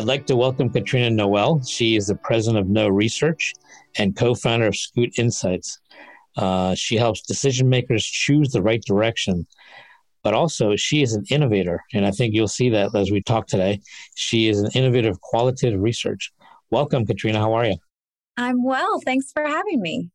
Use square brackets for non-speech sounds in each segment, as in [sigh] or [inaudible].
I'd like to welcome Katrina Noelle. She is the president of KNow Research and co founder of Scoot Insights. Uh, she helps decision makers choose the right direction, but also she is an innovator. And I think you'll see that as we talk today. She is an innovator of qualitative research. Welcome, Katrina. How are you? I'm well. Thanks for having me.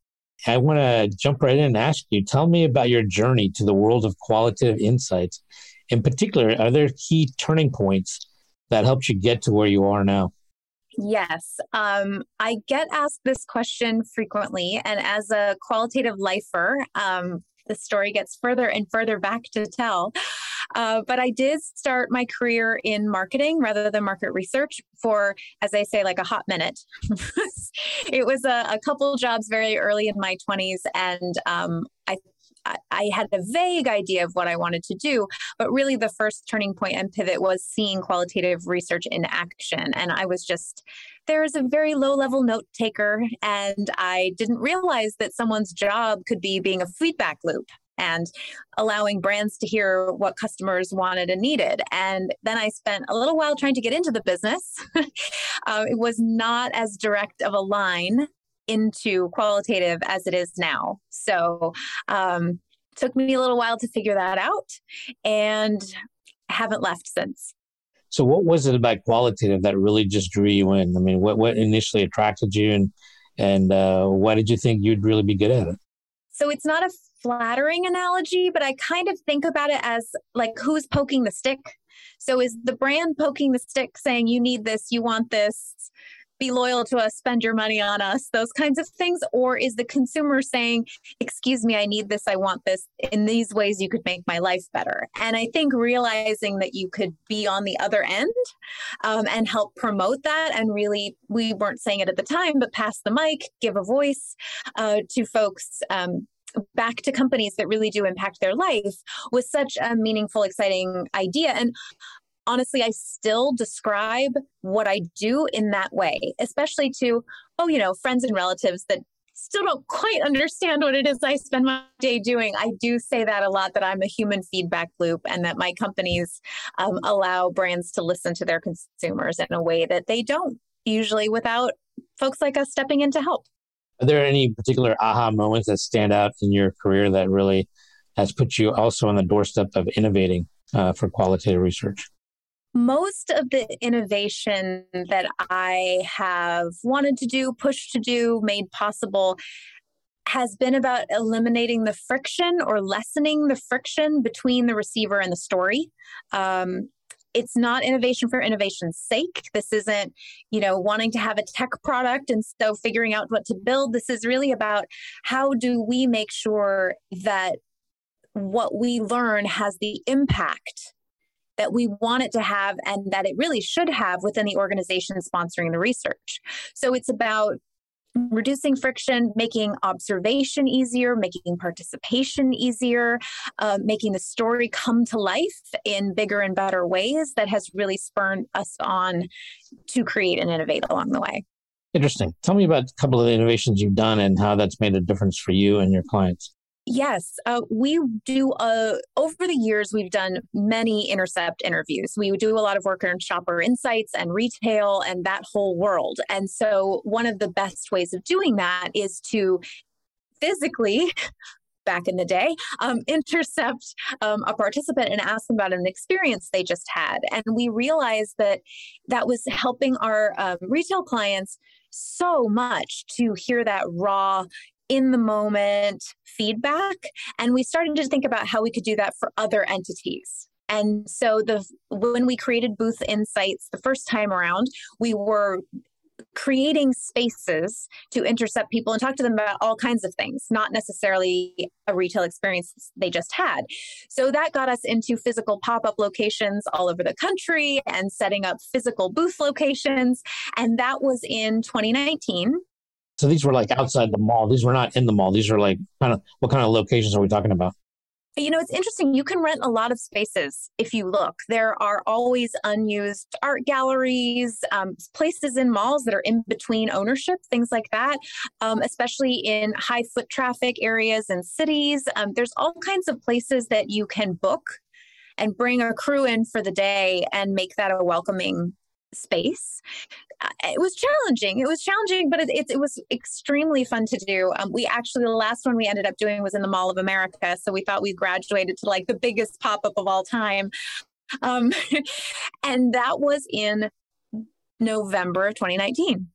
I want to jump right in and ask you tell me about your journey to the world of qualitative insights. In particular, are there key turning points that helped you get to where you are now? Yes, um, I get asked this question frequently, and as a qualitative lifer, um, the story gets further and further back to tell. Uh, but I did start my career in marketing rather than market research for, as I say, like a hot minute. [laughs] it was a, a, couple jobs very early in my 20s, and um, I had a vague idea of what I wanted to do, but really the first turning point and pivot was seeing qualitative research in action. And I was just, there was a very low level note taker, and I didn't realize that someone's job could be being a feedback loop and allowing brands to hear what customers wanted and needed. And then I spent a little while trying to get into the business. [laughs] uh, it was not as direct of a line into qualitative as it is now. So, um, took me a little while to figure that out and haven't left since. So, what was it about qualitative that really just drew you in? I mean, what what initially attracted you, and and uh, why did you think you'd really be good at it? So, it's not a flattering analogy, but I kind of think about it as like who's poking the stick. So, is the brand poking the stick, saying you need this, you want this? Be loyal to us, spend your money on us, those kinds of things? Or is the consumer saying, excuse me, I need this, I want this, in these ways you could make my life better? And I think realizing that you could be on the other end um, and help promote that, and really, we weren't saying it at the time, but pass the mic, give a voice uh, to folks. Um, back to companies that really do impact their life was such a meaningful, exciting idea. And honestly, I still describe what I do in that way, especially to, oh, you know, friends and relatives that still don't quite understand what it is I spend my day doing. I do say that a lot that I'm a human feedback loop and that my companies um, allow brands to listen to their consumers in a way that they don't usually without folks like us stepping in to help. Are there any particular aha moments that stand out in your career that really has put you also on the doorstep of innovating uh, for qualitative research? Most of the innovation that I have wanted to do, pushed to do, made possible has been about eliminating the friction or lessening the friction between the receiver and the story. Um, it's not innovation for innovation's sake. This isn't, you know, wanting to have a tech product and so figuring out what to build. This is really about how do we make sure that what we learn has the impact that we want it to have and that it really should have within the organization sponsoring the research. So it's about reducing friction, making observation easier, making participation easier, uh, making the story come to life in bigger and better ways that has really spurred us on to create and innovate along the way. Interesting. Tell me about a couple of the innovations you've done and how that's made a difference for you and your clients. Yes, uh, we do. Uh, over the years, we've done many intercept interviews. We do a lot of work on shopper insights and retail and that whole world. And so, one of the best ways of doing that is to physically [laughs] back in the day, um, [laughs] intercept um, a participant and ask them about an experience they just had. And we realized that that was helping our um, retail clients so much to hear that raw in the moment feedback. And we started to think about how we could do that for other entities. And so the when we created Booth Insights the first time around, we were creating spaces to intercept people and talk to them about all kinds of things, not necessarily a retail experience they just had. So that got us into physical pop up locations all over the country and setting up physical booth locations. And that was in 2019. So these were like outside the mall. These were not in the mall. These are like kind of what kind of locations are we talking about? You know, it's interesting. You can rent a lot of spaces if you look. There are always unused art galleries, um, places in malls that are in between ownership, things like that, um, especially in high foot traffic areas and cities. Um, there's all kinds of places that you can book and bring a crew in for the day and make that a welcoming space. Uh, it was challenging. It was challenging, but it, it, it was extremely fun to do. Um, we actually, the last one we ended up doing was in the Mall of America. So we thought we graduated to like the biggest pop up of all time. Um, [laughs] and that was in November 2019.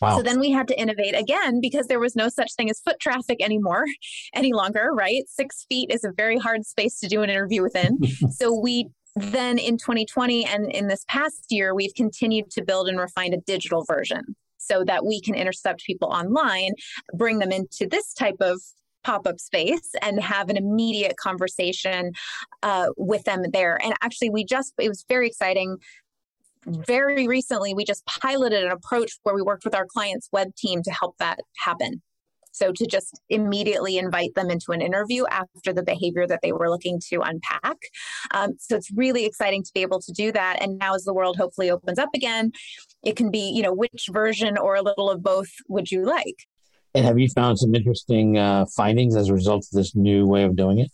Wow. So then we had to innovate again because there was no such thing as foot traffic anymore, [laughs] any longer, right? Six feet is a very hard space to do an interview within. [laughs] so we then in 2020 and in this past year, we've continued to build and refine a digital version so that we can intercept people online, bring them into this type of pop-up space and have an immediate conversation uh, with them there. And actually we just it was very exciting. Very recently we just piloted an approach where we worked with our clients web team to help that happen so to just immediately invite them into an interview after the behavior that they were looking to unpack. Um, so it's really exciting to be able to do that. And now as the world hopefully opens up again, it can be, you know, which version or a little of both would you like? And have you found some interesting uh, findings as a result of this new way of doing it?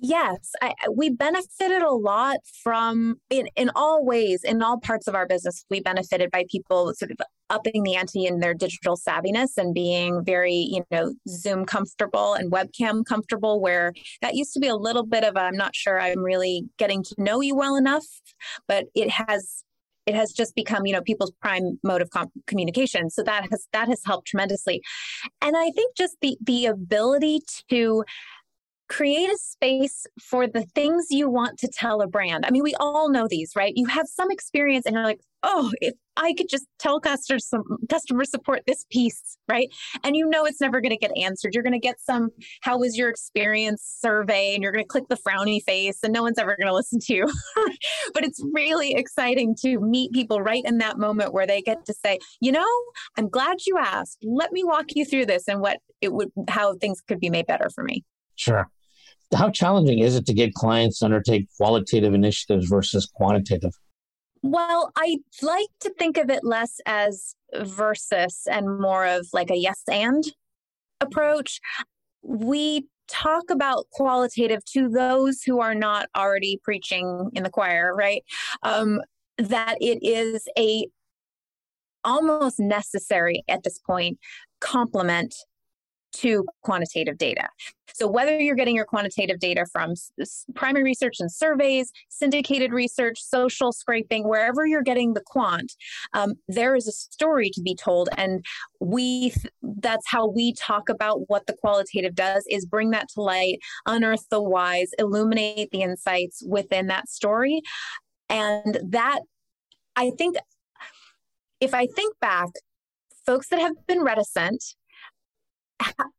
Yes, I, we benefited a lot from in in all ways, in all parts of our business. We benefited by people sort of upping the ante in their digital savviness and being very, you know, Zoom comfortable and webcam comfortable. Where that used to be a little bit of, I'm not sure I'm really getting to know you well enough, but it has it has just become you know people's prime mode of com- communication so that has that has helped tremendously and i think just the the ability to create a space for the things you want to tell a brand. I mean, we all know these, right? You have some experience and you're like, oh, if I could just tell customer, some, customer support this piece, right? And you know it's never going to get answered. You're going to get some, how was your experience survey? And you're going to click the frowny face and no one's ever going to listen to you. [laughs] but it's really exciting to meet people right in that moment where they get to say, you know, I'm glad you asked. Let me walk you through this and what it would, how things could be made better for me. Sure how challenging is it to get clients to undertake qualitative initiatives versus quantitative? Well, I like to think of it less as versus and more of like a yes and approach. We talk about qualitative to those who are not already preaching in the choir, right? Um, that it is a almost necessary at this point complement to quantitative data. So, whether you're getting your quantitative data from primary research and surveys, syndicated research, social scraping, wherever you're getting the quant, um, there is a story to be told. And we that's how we talk about what the qualitative does is bring that to light, unearth the whys, illuminate the insights within that story. And that, I think, if I think back, folks that have been reticent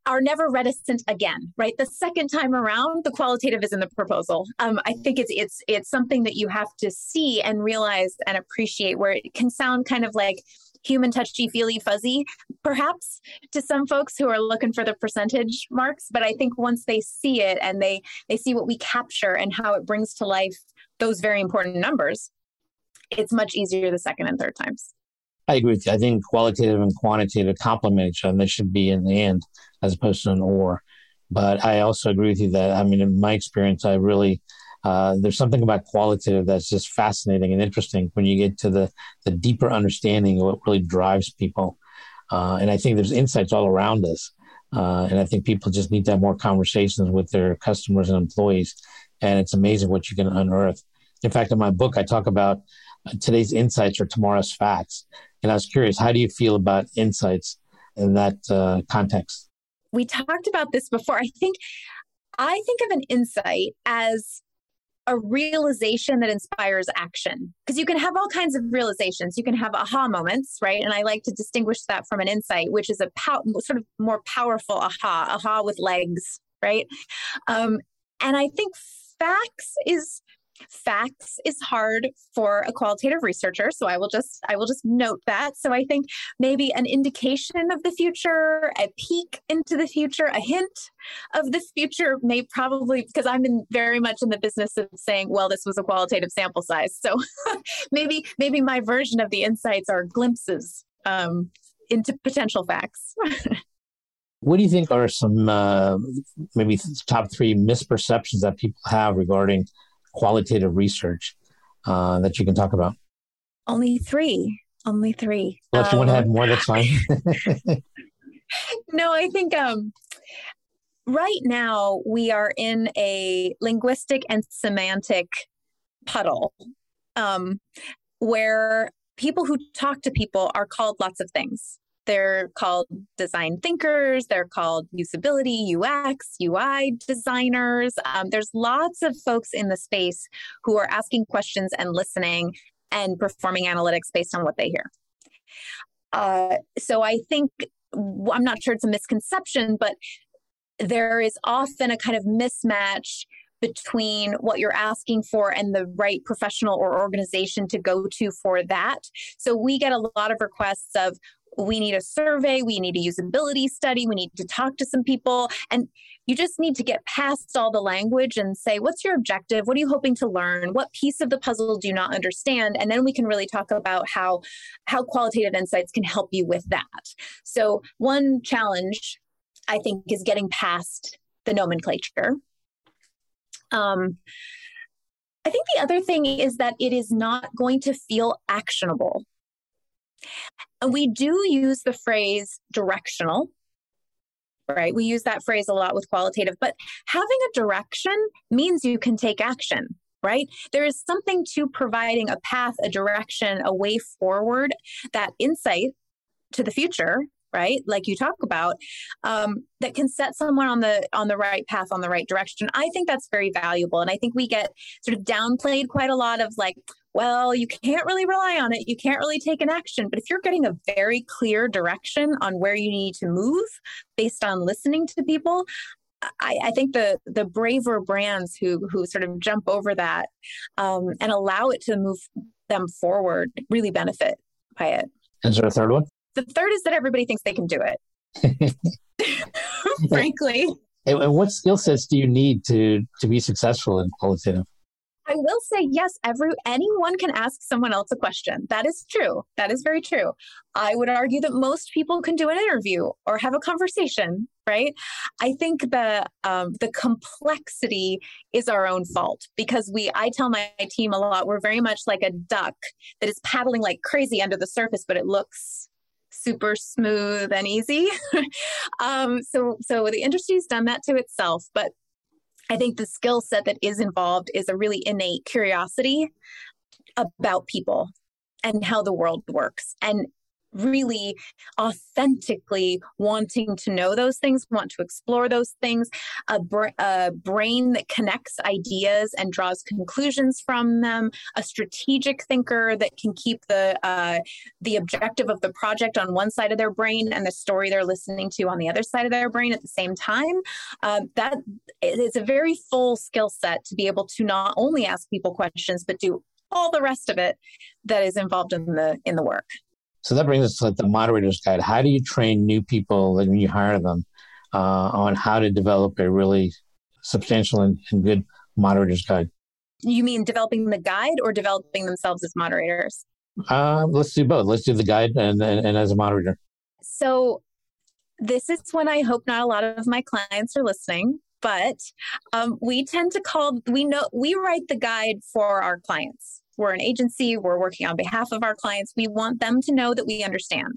are never reticent again right? The second time around the qualitative is in the proposal. Um, i think it's it's it's something that you have to see and realize and appreciate where it can sound kind of like human touchy feely fuzzy perhaps to some folks who are looking for the percentage marks. But i think once they see it and they they see what we capture and how it brings to life those very important numbers it's much easier the second and third times I agree with you. I think qualitative and quantitative complement each other. And they should be in the end as opposed to an or. But I also agree with you that, I mean, in my experience, I really, uh, there's something about qualitative that's just fascinating and interesting when you get to the, the deeper understanding of what really drives people. Uh, and I think there's insights all around us. Uh, and I think people just need to have more conversations with their customers and employees. And it's amazing what you can unearth. In fact, in my book, I talk about today's insights are tomorrow's facts. And I was curious, how do you feel about insights in that uh, context? We talked about this before. I think I think of an insight as a realization that inspires action because you can have all kinds of realizations you can have aha moments right and i like to distinguish that from an insight which is a pow- sort of more powerful aha aha with legs right um, and i think facts is facts is hard for a qualitative researcher so i will just i will just note that. So i think maybe an indication of the future a peek into the future a hint of the future may probably because i'm in very much in the business of saying well this was a qualitative sample size. So [laughs] maybe maybe my version of the insights are glimpses um, into potential facts. [laughs] What do you think are some uh, maybe top three misperceptions that people have regarding qualitative research uh, that you can talk about? Only three. Only three. Well, if um, you want to have more, that's fine. [laughs] [laughs] no, I think um, right now we are in a linguistic and semantic puddle um, where people who talk to people are called lots of things. They're called design thinkers, they're called usability, UX, UI designers. Um, there's lots of folks in the space who are asking questions and listening and performing analytics based on what they hear. Uh, so I think, I'm not sure it's a misconception, but there is often a kind of mismatch between what you're asking for and the right professional or organization to go to for that. So we get a lot of requests of we need a survey, we need a usability study, we need to talk to some people. And you just need to get past all the language and say, what's your objective? What are you hoping to learn? What piece of the puzzle do you not understand? And then we can really talk about how, how qualitative insights can help you with that. So, one challenge I think is getting past the nomenclature. Um, I think the other thing is that it is not going to feel actionable. And we do use the phrase directional, right? We use that phrase a lot with qualitative, but having a direction means you can take action, right? There is something to providing a path, a direction, a way forward, that insight to the future right like you talk about um, that can set someone on the on the right path on the right direction i think that's very valuable and i think we get sort of downplayed quite a lot of like well you can't really rely on it you can't really take an action but if you're getting a very clear direction on where you need to move based on listening to people I, I, think the the braver brands who who sort of jump over that um, and allow it to move them forward really benefit by it. Is there a third one? The third is that everybody thinks they can do it. [laughs] [laughs] Frankly. And what skill sets do you need to to be successful in qualitative? I will say yes, every anyone can ask someone else a question. That is true. That is very true. I would argue that most people can do an interview or have a conversation, right? I think the um, the complexity is our own fault because we. I tell my team a lot. We're very much like a duck that is paddling like crazy under the surface, but it looks super smooth and easy. [laughs] um, so so the industry's done that to itself, but I think the skill set that is involved is a really innate curiosity about people and how the world works. And really authentically wanting to know those things, want to explore those things, a, br- a, brain that connects ideas and draws conclusions from them, a strategic thinker that can keep the uh, the objective of the project on one side of their brain and the story they're listening to on the other side of their brain at the same time. Uh, that is a very full skill set to be able to not only ask people questions but do all the rest of it that is involved in the in the work. So that brings us to the moderator's guide. How do you train new people when you hire them uh, on how to develop a really substantial and, and good moderator's guide? You mean developing the guide or developing themselves as moderators? Uh, let's do both. Let's do the guide and, and, and as a moderator. So this is when I hope not a lot of my clients are listening, but um, we tend to call we know we write the guide for our clients we're an agency, we're working on behalf of our clients. We want them to know that we understand,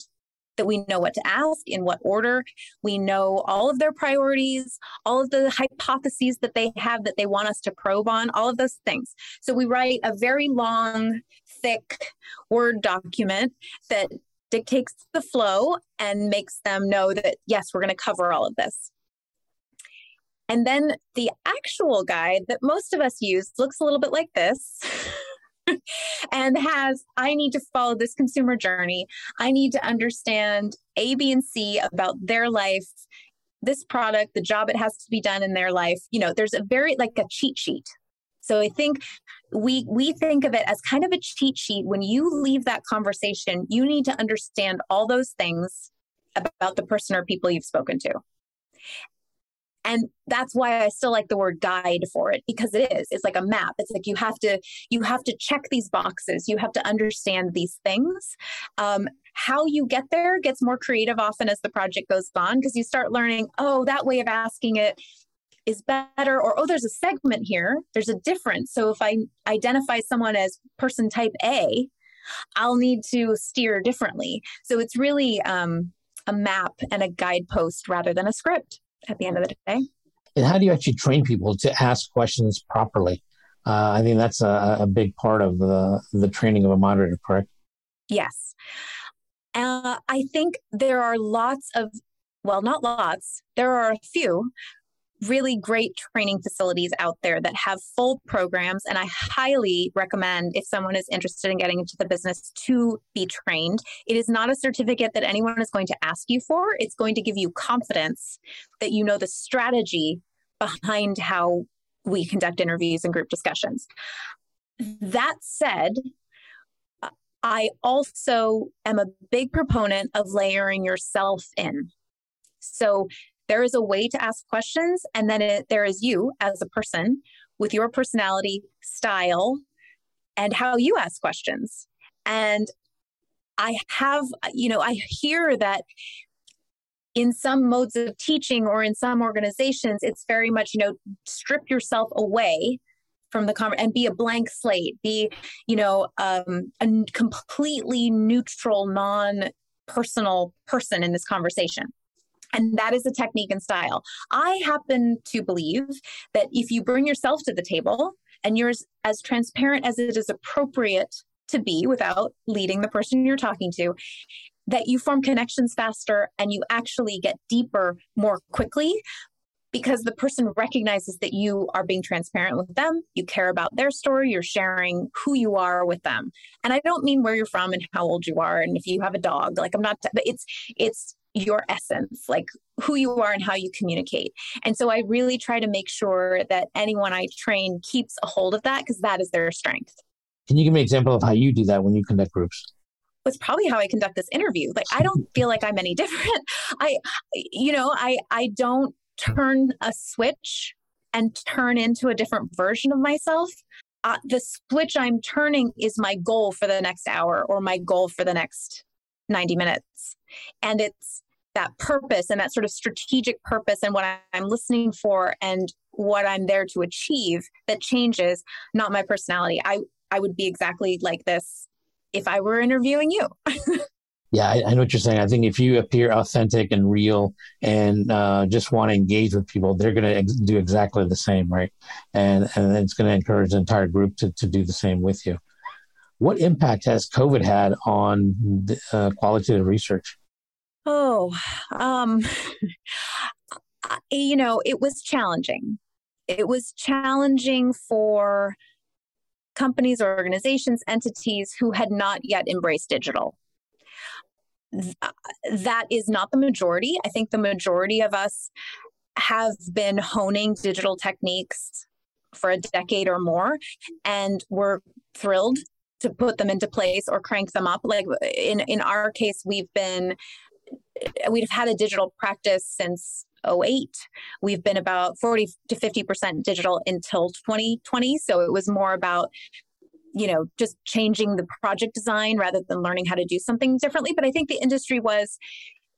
that we know what to ask, in what order. We know all of their priorities, all of the hypotheses that they have that they want us to probe on, all of those things. So we write a very long, thick Word document that dictates the flow and makes them know that, yes, we're going to cover all of this. And then the actual guide that most of us use looks a little bit like this. [laughs] [laughs] and has I need to follow this consumer journey. I need to understand A, B, and C about their life, this product, the job it has to be done in their life. You know, there's a very like a cheat sheet. So I think we we think of it as kind of a cheat sheet. When you leave that conversation, you need to understand all those things about the person or people you've spoken to. And that's why I still like the word guide for it because it is. It's like a map. It's like you have to you have to check these boxes. You have to understand these things. Um, how you get there gets more creative often as the project goes on because you start learning. Oh, that way of asking it is better or oh there's a segment here there's a difference so if i identify someone as person type a i'll need to steer differently so it's really um, a map and a guidepost rather than a script at the end of the day. And how do you actually train people to ask questions properly? Uh, I think that's a, a, big part of the, the training of a moderator, correct? Yes. Uh, I think there are lots of, well, not lots, there are a few really great training facilities out there that have full programs. And I highly recommend if someone is interested in getting into the business to be trained. It is not a certificate that anyone is going to ask you for, it's going to give you confidence that you know the strategy behind how we conduct interviews and group discussions. That said, I also am a big proponent of layering yourself in. So there is a way to ask questions, and then it, there is you as a person with your personality, style, and how you ask questions. And I have, you know, I hear that in some modes of teaching or in some organizations, it's very much, you know, strip yourself away from the conversation and be a blank slate, be, you know, um, a completely neutral, non personal person in this conversation. And that is a technique and style. I happen to believe that if you bring yourself to the table and you're as transparent as it is appropriate to be without leading the person you're talking to, that you form connections faster and you actually get deeper more quickly because the person recognizes that you are being transparent with them, you care about their story, you're sharing who you are with them. And I don't mean where you're from and how old you are and if you have a dog. Like I'm not but it's it's your essence, like who you are and how you communicate. And so I really try to make sure that anyone I train keeps a hold of that because that is their strength. Can you give me an example of how you do that when you conduct groups? It's probably how I conduct this interview. Like I don't feel like I'm any [laughs] different. I you know, I I don't turn a switch and turn into a different version of myself. Uh, the switch I'm turning is my goal for the next hour or my goal for the next 90 minutes. And it's that purpose and that sort of strategic purpose and what I'm listening for and what I'm there to achieve that changes, not my personality. I, I would be exactly like this if I were interviewing you. [laughs] yeah, I, I, know what you're saying. I think if you appear authentic and real and uh, just want to engage with people, they're going to ex- do exactly the same, right? And and it's going to encourage the entire group to, to do the same with you. What impact has COVID had on the, uh, qualitative research? Oh, um, [laughs] you know, it was challenging. It was challenging for companies, organizations, entities who had not yet embraced digital. That is not the majority. I think the majority of us have been honing digital techniques for a decade or more, and we're thrilled to put them into place or crank them up. Like in in our case, we've been we've had a digital practice since 08. We've been about 40 to 50% digital until 2020. So it was more about you know just changing the project design rather than learning how to do something differently but i think the industry was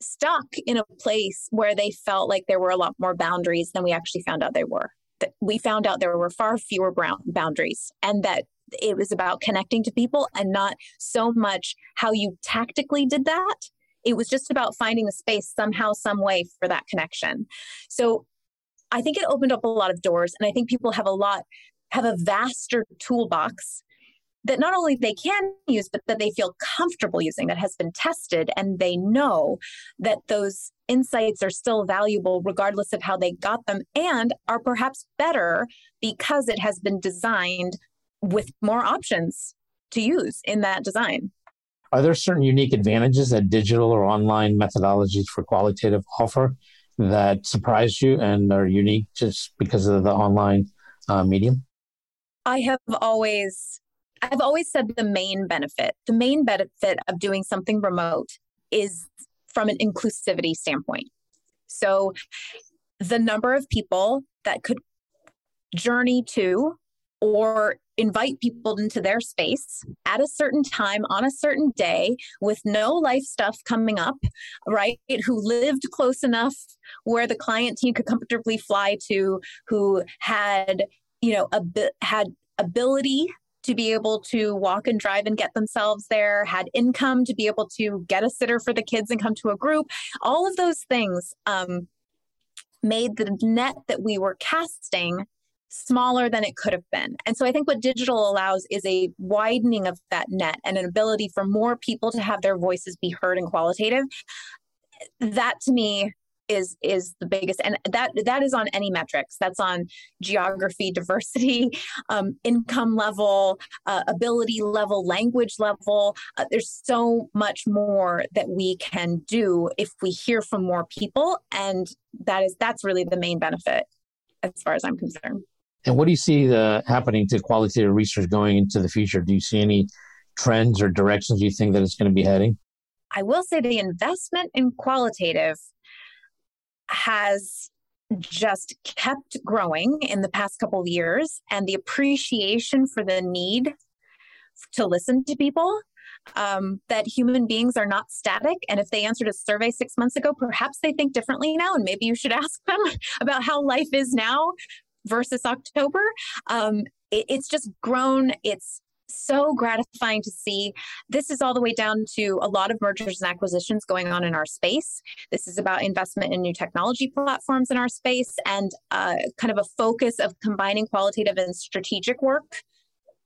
stuck in a place where they felt like there were a lot more boundaries than we actually found out they were that we found out there were far fewer brown boundaries and that it was about connecting to people and not so much how you tactically did that. It was just about finding the space somehow, some way for that connection. So I think it opened up a lot of doors. And I think people have a lot, have a vaster toolbox that not only they can use, but that they feel comfortable using that has been tested and they know that those insights are still valuable regardless of how they got them and are perhaps better because it has been designed with more options to use in that design. Are there certain unique advantages that digital or online methodologies for qualitative offer that surprise you and are unique just because of the online uh, medium? I have always I've always said the main benefit, the main benefit of doing something remote is from an inclusivity standpoint. So the number of people that could journey to or invite people into their space at a certain time on a certain day with no life stuff coming up, right? Who lived close enough where the client team could comfortably fly to, who had, you know, a had ability to be able to walk and drive and get themselves there, had income to be able to get a sitter for the kids and come to a group. All of those things um, made the net that we were casting smaller than it could have been. And so I think what digital allows is a widening of that net and an ability for more people to have their voices be heard and qualitative. That to me is is the biggest and that that is on any metrics that's on geography [laughs] diversity um, income level uh, ability level language level uh, there's so much more that we can do if we hear from more people and that is that's really the main benefit as far as i'm concerned and what do you see the happening to qualitative research going into the future? Do you see any trends or directions you think that it's going to be heading? I will say the investment in qualitative has just kept growing in the past couple of years and the appreciation for the need to listen to people um, that human beings are not static and if they answered a survey six months ago perhaps they think differently now and maybe you should [laughs] ask them about how life is now versus october um, it, it's just grown it's so gratifying to see. This is all the way down to a lot of mergers and acquisitions going on in our space. This is about investment in new technology platforms in our space and uh, kind of a focus of combining qualitative and strategic work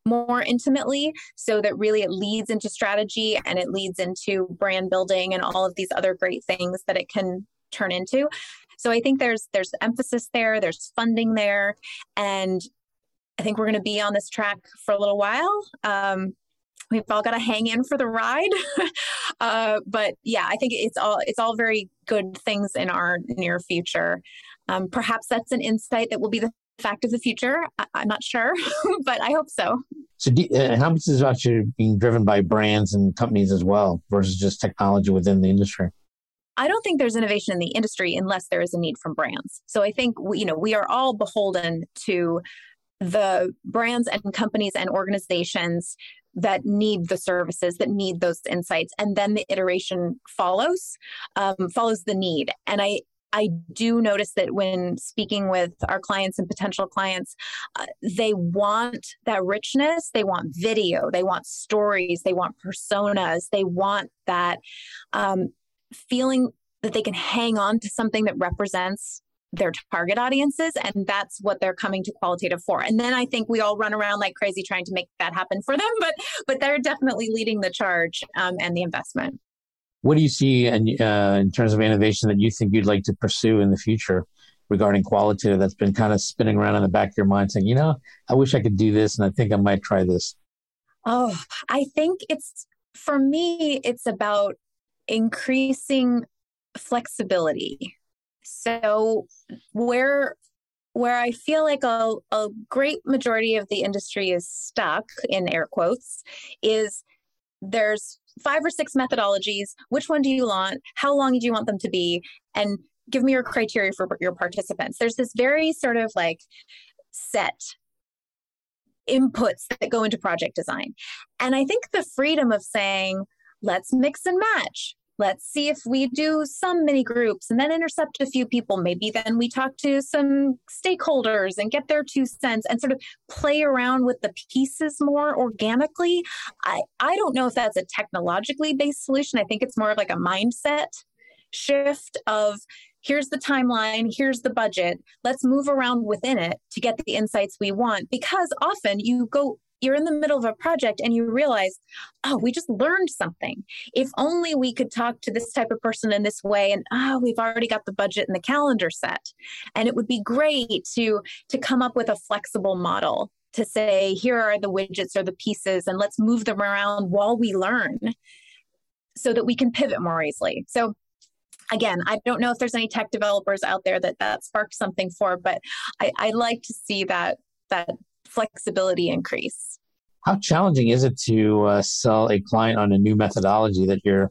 more intimately so that really it leads into strategy and it leads into brand building and all of these other great things that it can turn into so i think there's there's emphasis there there's funding there and I think we're going to be on this track for a little while. Um, we've all got to hang in for the ride. [laughs] uh, but yeah, I think it's all it's all very good things in our near future. Um, perhaps that's an insight that will be the fact of the future. I, am not sure, [laughs] but I hope so. So, do, uh, how much is actually being driven by brands and companies as well versus just technology within the industry? I don't think there's innovation in the industry unless there is a need from brands. So I think we, you know we are all beholden to the brands and companies and organizations that need the services that need those insights and then the iteration follows um, follows the need and i I do notice that when speaking with our clients and potential clients, uh, they want that richness. They want video. They want stories. They want personas. They want that um, feeling that they can hang on to something that represents their target audiences and that's what they're coming to qualitative for. And then i think we all run around like crazy trying to make that happen for them but but they're definitely leading the charge um, and the investment. What do you see in, uh, in terms of innovation that you think you'd like to pursue in the future regarding qualitative that's been kind of spinning around in the back of your mind saying you know i wish i could do this and i think i might try this oh i think it's for me it's about increasing flexibility so where where I feel like a, a great majority of the industry is stuck in air quotes is there's five or six methodologies. Which one do you want? How long do you want them to be? And give me your criteria for your participants. There's this very sort of like set inputs that go into project design. And I think the freedom of saying, let's mix and match. Let's see if we do some mini groups and then intercept a few people. Maybe then we talk to some stakeholders and get their two cents and sort of play around with the pieces more organically. I i don't know if that's a technologically based solution. I think it's more of like a mindset shift of here's the timeline, here's the budget. Let's move around within it to get the insights we want because often you go you're in the middle of a project and you realize, oh, we just learned something. If only we could talk to this type of person in this way, and oh, we've already got the budget and the calendar set. And it would be great to to come up with a flexible model to say, here are the widgets or the pieces, and let's move them around while we learn so that we can pivot more easily. So again, I don't know if there's any tech developers out there that that sparked something for, but I, I like to see that that flexibility increase. How challenging is it to uh, sell a client on a new methodology that you're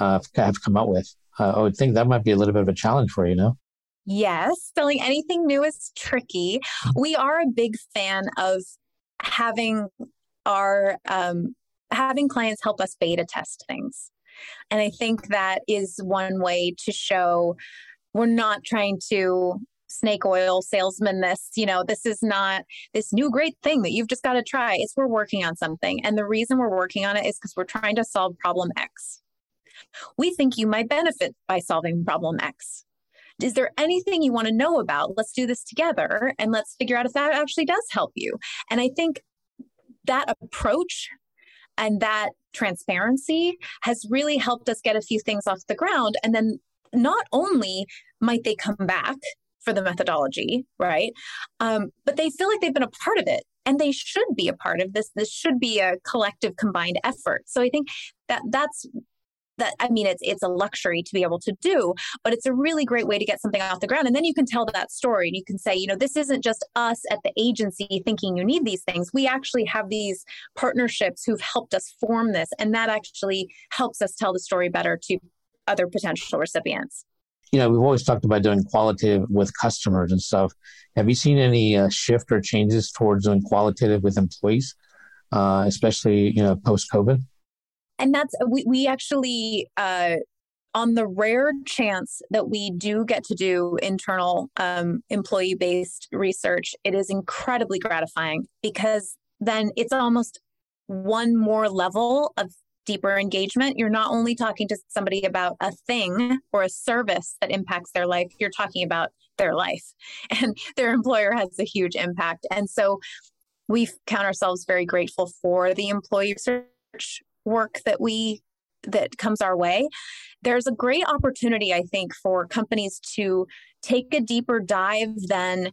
uh, have come up with? Uh, I would think that might be a little bit of a challenge for you, no? Yes, selling anything new is tricky. We are a big fan of having our um, having clients help us beta test things. And I think that is one way to show we're not trying to snake oil salesman this you know this is not this new great thing that you've just got to try. It's we're working on something. And the reason we're working on it is because we're trying to solve problem x. We think you might benefit by solving problem x. Is there anything you want to know about? Let's do this together and let's figure out if that actually does help you. And i think that approach and that transparency has really helped us get a few things off the ground. And then not only might they come back for the methodology, right? Um, but they feel like they've been a part of it and they should be a part of this. This should be a collective combined effort. So I think that that's that i mean it's it's a luxury to be able to do but it's a really great way to get something off the ground and then you can tell that story and you can say you know this isn't just us at the agency thinking you need these things we actually have these partnerships who've helped us form this and that actually helps us tell the story better to other potential recipients you know we've always talked about doing qualitative with customers and stuff. Have you seen any uh, shift or changes towards doing qualitative with employees uh, especially you know post covid and that's we, we actually uh, on the rare chance that we do get to do internal um, employee based research it is incredibly gratifying because then it's almost one more level of deeper engagement you're not only talking to somebody about a thing or a service that impacts their life you're talking about their life. [laughs] And their employer has a huge impact. And so we count ourselves very grateful for the employee research work that we that comes our way. There's a great opportunity i think for companies to take a deeper dive than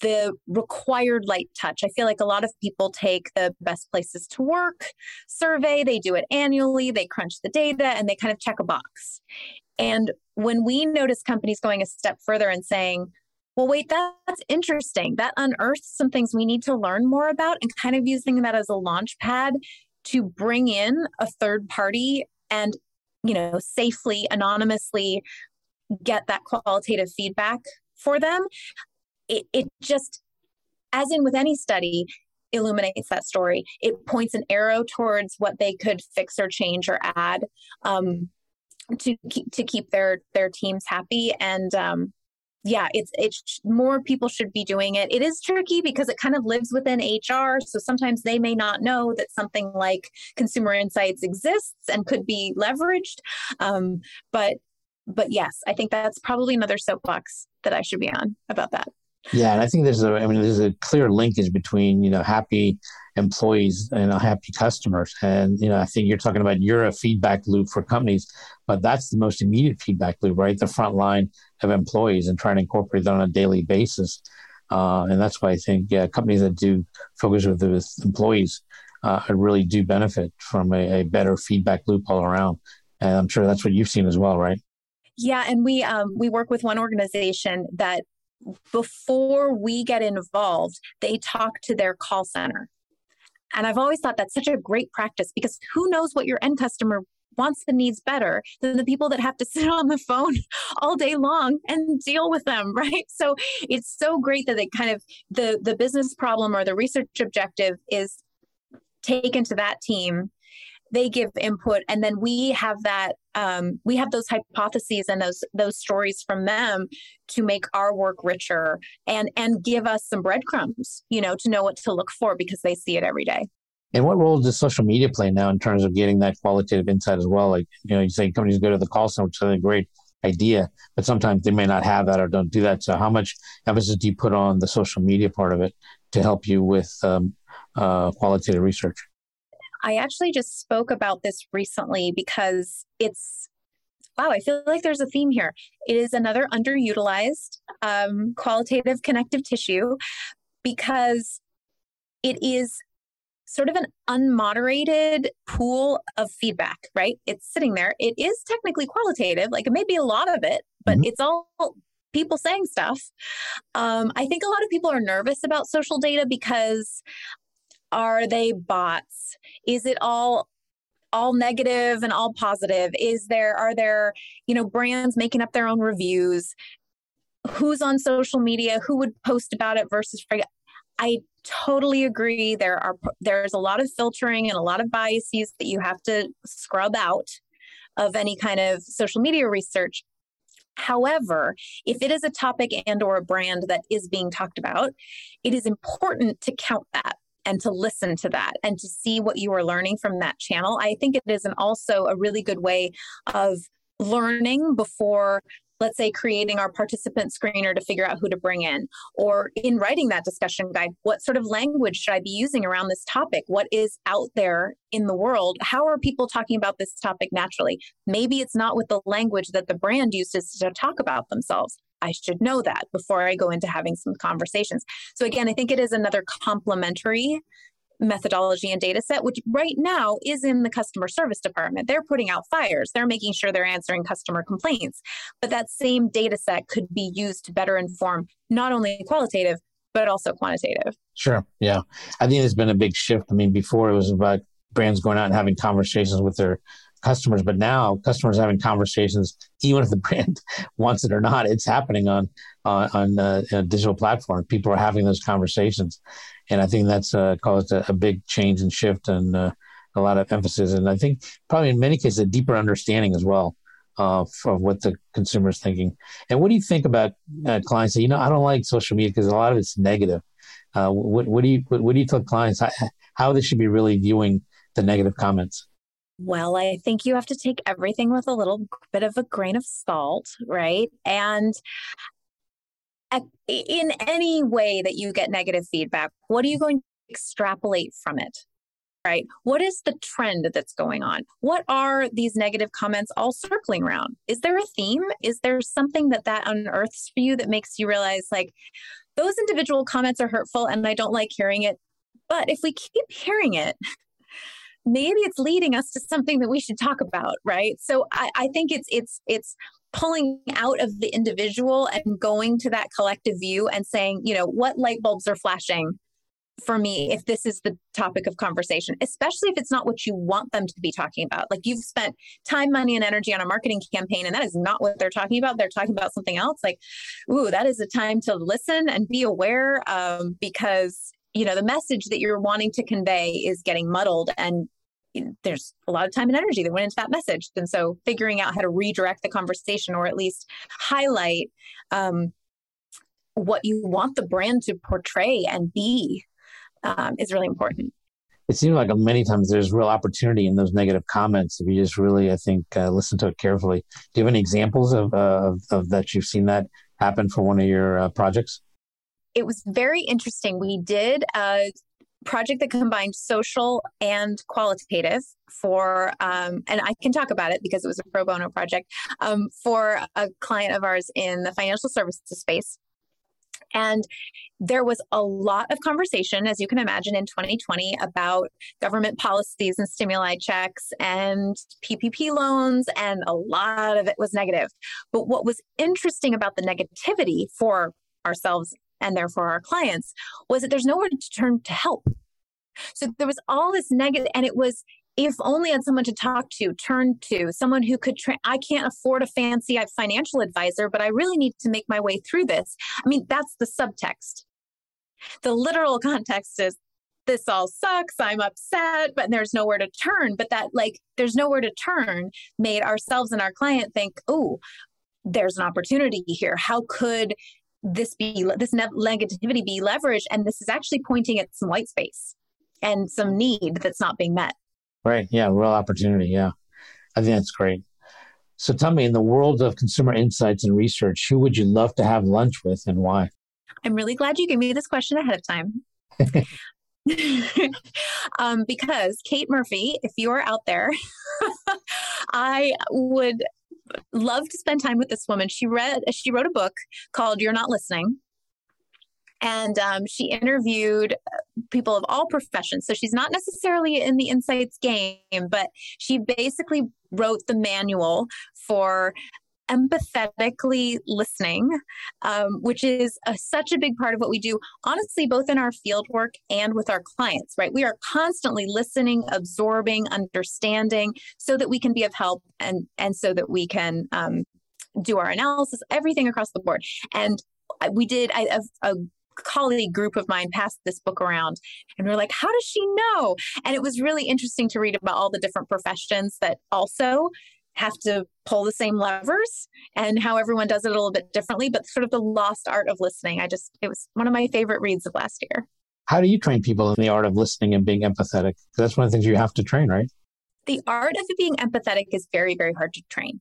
the required light touch. I feel like a lot of people take the best places to work survey, they do it annually, they crunch the data, and they kind of check a box. And when we notice companies going a step further and saying, well, wait, that's interesting. That unearths some things we need to learn more about, and kind of using that as a launch pad to bring in a third party and you know safely anonymously get that qualitative feedback for them it, it just as in with any study illuminates that story it points an arrow towards what they could fix or change or add um, to keep to keep their their teams happy and um, yeah, it's it's more people should be doing it. It is tricky because it kind of lives within HR, so sometimes they may not know that something like consumer insights exists and could be leveraged. Um, but but yes, I think that's probably another soapbox that I should be on about that. Yeah, and I think there's a I mean there's a clear linkage between you know happy employees and happy customers, and you know I think you're talking about you're a feedback loop for companies, but that's the most immediate feedback loop, right? The front line of employees and trying to incorporate that on a daily basis, uh, and that's why I think yeah, companies that do focus with, with employees uh, really do benefit from a, a better feedback loop all around, and I'm sure that's what you've seen as well, right? Yeah, and we um, we work with one organization that before we get involved, they talk to their call center. And I've always thought that's such a great practice because who knows what your end customer wants the needs better than the people that have to [laughs] sit on the phone all day long and deal with them [laughs] right so it's so great that they kind of the the business problem or the research objective is taken to that team they give input and then we have that um, we have those hypotheses and those those stories from them to make our work richer and and give us some breadcrumbs you know to know what to look for because they see it every day. And what role does social media play now in terms of getting that qualitative insight as well? Like you know you say companies go to the call center which is a great idea but sometimes they may not have that or don't do that. So how much emphasis do you put on the social media part of it to help you with um, uh, qualitative research? I actually just spoke about this recently because it's wow, I feel like there's a theme here. It is another underutilized um, qualitative connective tissue because it is sort of an unmoderated pool of feedback, right? It's sitting there. It is technically qualitative, like it may be a lot of it, but mm-hmm. it's all people saying stuff. Um, I think a lot of people are nervous about social data because are they bots? Is it all all negative and all positive? Is there are there, you know, brands making up their own reviews? Who's on social media? Who would post about it versus I totally agree. There are there's a lot of filtering and a lot of biases that you have to scrub out of any kind of social media research. However, if it is a topic and or a brand that is being talked about, it is important to count that and to listen to that and to see what you are learning from that channel. I think it is an also a really good way of learning before let's say creating our participant screener to figure out who to bring in or in writing that discussion guide what sort of language should i be using around this topic? What is out there in the world? How are people talking about this topic naturally? Maybe it's not with the language that the brand uses to talk about themselves I should know that before I go into having some conversations. So again, I think it is another complementary methodology and data set, which right now is in the customer service department. They're putting out fires, they're making sure they're answering customer complaints. But that same data set could be used to better inform not only qualitative, but also quantitative. Sure. Yeah. I think there's been a big shift. I mean, before it was about brands going out and having conversations with their customers, but now customers having conversations, even if the [laughs] brand wants it or not, it's happening on uh, on uh, digital platform. People are having those conversations, and I think that's uh, caused a, a, big change and shift and uh, a lot of emphasis, and I think probably in many cases a deeper understanding as well uh, of what the consumer is thinking. And what do you think about uh, clients say, you know, I don't like social media because a lot of it's negative. Uh, what, what, do you what, what, do you tell clients how, how they should be really viewing the negative comments? Well, I think you have to take everything with a little bit of a grain of salt, right? And in any way that you get negative feedback, what are you going to extrapolate from it? Right? What is the trend that's going on? What are these negative comments all circling around? Is there a theme? Is there something that that unearths for you that makes you realize like those individual comments are hurtful and I don't like hearing it? But if we keep hearing it, maybe it's leading us to something that we should talk about, right? So I, I think it's it's it's pulling out of the individual and going to that collective view and saying, you know, what light bulbs are flashing for me if this is the topic of conversation, especially if it's not what you want them to be talking about. Like you've spent time, money, and energy on a marketing campaign, and that is not what they're talking about. They're talking about something else. Like, ooh, that is a time to listen and be aware um, because you know the message that you're wanting to convey is getting muddled and there's a lot of time and energy that went into that message. And so figuring out how to redirect the conversation or at least highlight um, what you want the brand to portray and be um, is really important. It seems like many times there's real opportunity in those negative comments if you just really, I think, uh, listen to it carefully. Do you have any examples of, uh, of, of, that you've seen that happen for one of your uh, projects? It was very interesting. We did a project that combined social and qualitative for um, and i can talk about it because it was a pro bono project um, for a client of ours in the financial services space and there was a lot of conversation, as you can imagine, in 2020 about government policies and stimuli checks and PPP loans, and a lot of it was negative. But what was interesting about the negativity for ourselves and therefore our clients was that there's nowhere to turn to help. So there was all this negative, and it was if only I had someone to talk to, turn to, someone who could. Tra- I can't afford a fancy financial advisor, but I really need to make my way through this. I mean, that's the subtext. The literal [laughs] context is this all sucks. I'm upset, but there's nowhere to turn. But that, like, there's nowhere to turn made ourselves and our client think, oh, there's an opportunity here. How could this be this negativity be leveraged and this is actually pointing at some white space and some need that's not being met. Right. Yeah real opportunity. Yeah. I think that's great. So tell me in the world of consumer insights and research who would you love to have lunch with and why? I'm really glad you gave me this question ahead of time. [laughs] [laughs] Um, because Kate Murphy, if you are out there, [laughs] I would love to spend time with this woman. She read, she wrote a book called "You're Not Listening," and um, she interviewed people of all professions. So she's not necessarily in the insights game, but she basically wrote the manual for empathetically listening, um, which is a, such a big part of what we do, honestly, both in our field work and with our clients, right? We are constantly listening, absorbing, understanding so that we can be of help and, and so that we can um, do our analysis, everything across the board. And we did I, a, a colleague group of mine passed this book around and we are like how does she know and it was really interesting to read about all the different professions that also have to pull the same levers and how everyone does it a little bit differently, but sort of the lost art of listening. I just, it was one of my favorite reads of last year. How do you train people in the art of listening and being empathetic? That's one of the things you have to train, right? The art of being empathetic is very, very hard to train.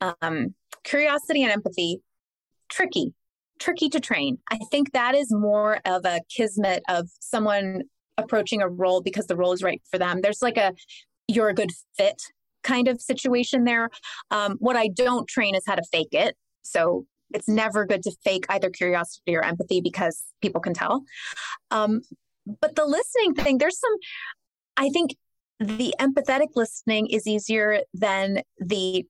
Um, curiosity and empathy, tricky, tricky to train. I think that is more of a kismet of someone approaching a role because the role is right for them. There's like a, you're a good fit kind of situation there. Um, what I don't train is how to fake it. So it's never good to fake either curiosity or empathy because people can tell. Um, but the listening thing, there's some, I think the empathetic listening is easier than the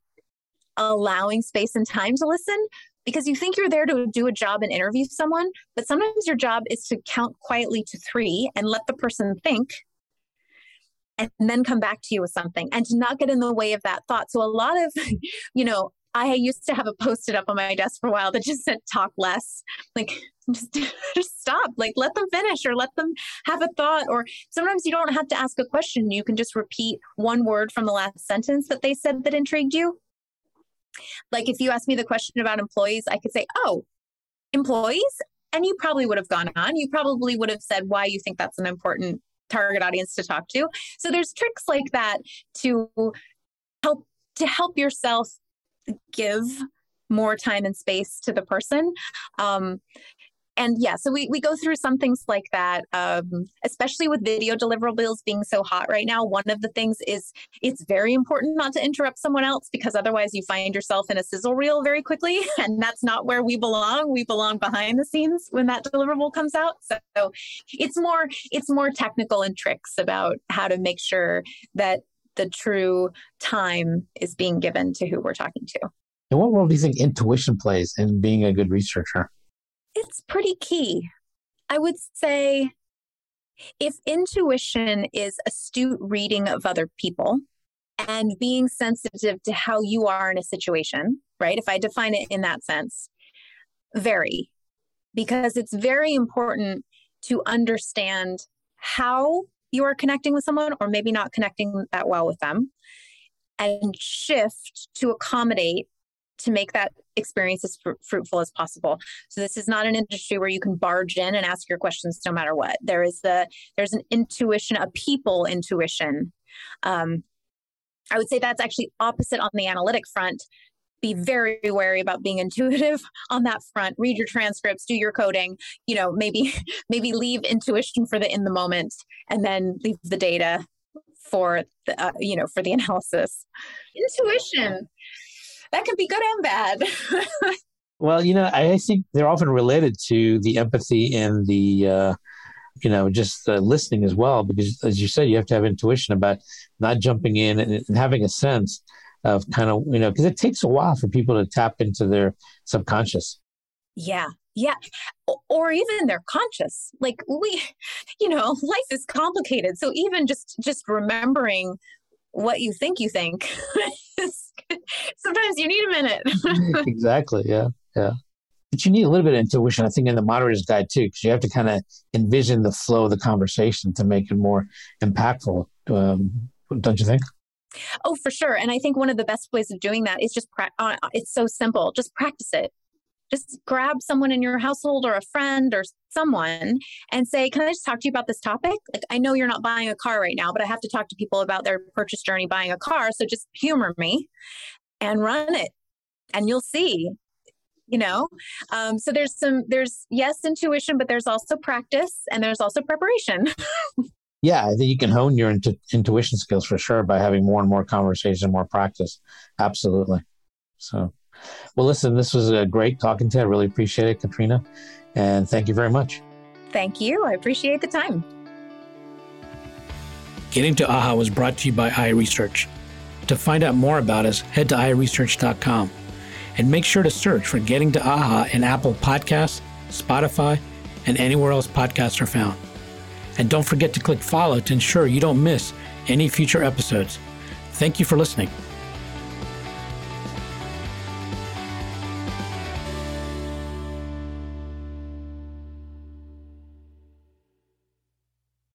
allowing space and time to listen because you think you're there to do a job and interview someone, but sometimes your job is to count quietly to three and let the person think and then come back to you with something and to not get in the way of that thought. So a lot of, [laughs] you know, I used to have a post-it up on my desk for a while that just said talk less. Like [laughs] just, just stop. Like let them finish or let them have a thought. Or sometimes you don't have to ask a question. You can just repeat one word from the last sentence that they said that intrigued you. Like if you ask me the question about employees, I could say, Oh, employees? And you probably would have gone on. You probably would have said why you think that's an important target audience to talk to. So there's tricks like that to help to help yourself give more time and space to the person. Um, and yeah, so we, we go through some things like that, um, especially with video deliverables being so hot right now. One of the things is it's very important not to interrupt someone else because otherwise you find yourself in a sizzle reel very quickly. [laughs] And that's not where we belong. We belong behind the scenes when that deliverable comes out. So it's more, it's more technical and tricks about how to make sure that the true time is being given to who we're talking to. And what role do you think intuition plays in being a good researcher? It's pretty key. I would say if intuition is astute reading of other people and being sensitive to how you are in a situation, right? If I define it in that sense, very, because it's very important to understand how you are connecting with someone or maybe not connecting that well with them and shift to accommodate to make that experience as fr- fruitful as possible. So this is not an industry where you can barge in and ask your questions no matter what. There is the there's an intuition, a people intuition. Um, I would say that's actually opposite on the analytic front. Be very wary about being [laughs] intuitive on that front. Read your transcripts, do your coding. You know, maybe [laughs] maybe leave intuition for the in the moment, and then leave the data for the uh, you know for the analysis. Intuition that could be good and bad. [laughs] well, you know, I think they're often related to the empathy and the, uh, you know, just uh, listening as well, because as you said, you have to have intuition about not jumping in and, and having a sense of kind of, you know, because it takes a while for people to tap into their subconscious. Yeah. Yeah. Or even their conscious. Like we, [laughs] you know, [laughs] life is complicated. So even just just remembering what you think you think [laughs] sometimes you need a minute [laughs] exactly yeah yeah but you need a little bit of intuition i think in the moderator's guide too because you have to kind of envision the flow of the conversation to make it more impactful um, don't you think Oh, for sure. And I think one of the best ways of doing that is just, pra- uh, it's so simple. Just practice it just grab someone in your household or a friend or someone and say, Can I just talk to you about this topic? Like, I know you're not buying a car right now, but I have to talk to people about their purchase journey buying a car. So just humor me and run it. And you'll see you know um, so there's some there's yes intuition but there's also practice and there's also preparation [laughs] yeah i think you can hone your intu- intuition skills for sure by having more and more conversation more practice absolutely so well listen this was a great talking to you i really appreciate it katrina and thank you very much thank you i appreciate the time getting to aha was brought to you by iResearch. To find out more about us, head to iResearch.com and make sure to search for Getting to AHA in Apple Podcasts, Spotify, and anywhere else podcasts are found. And don't forget to click follow to ensure you don't miss any future episodes. Thank you for listening.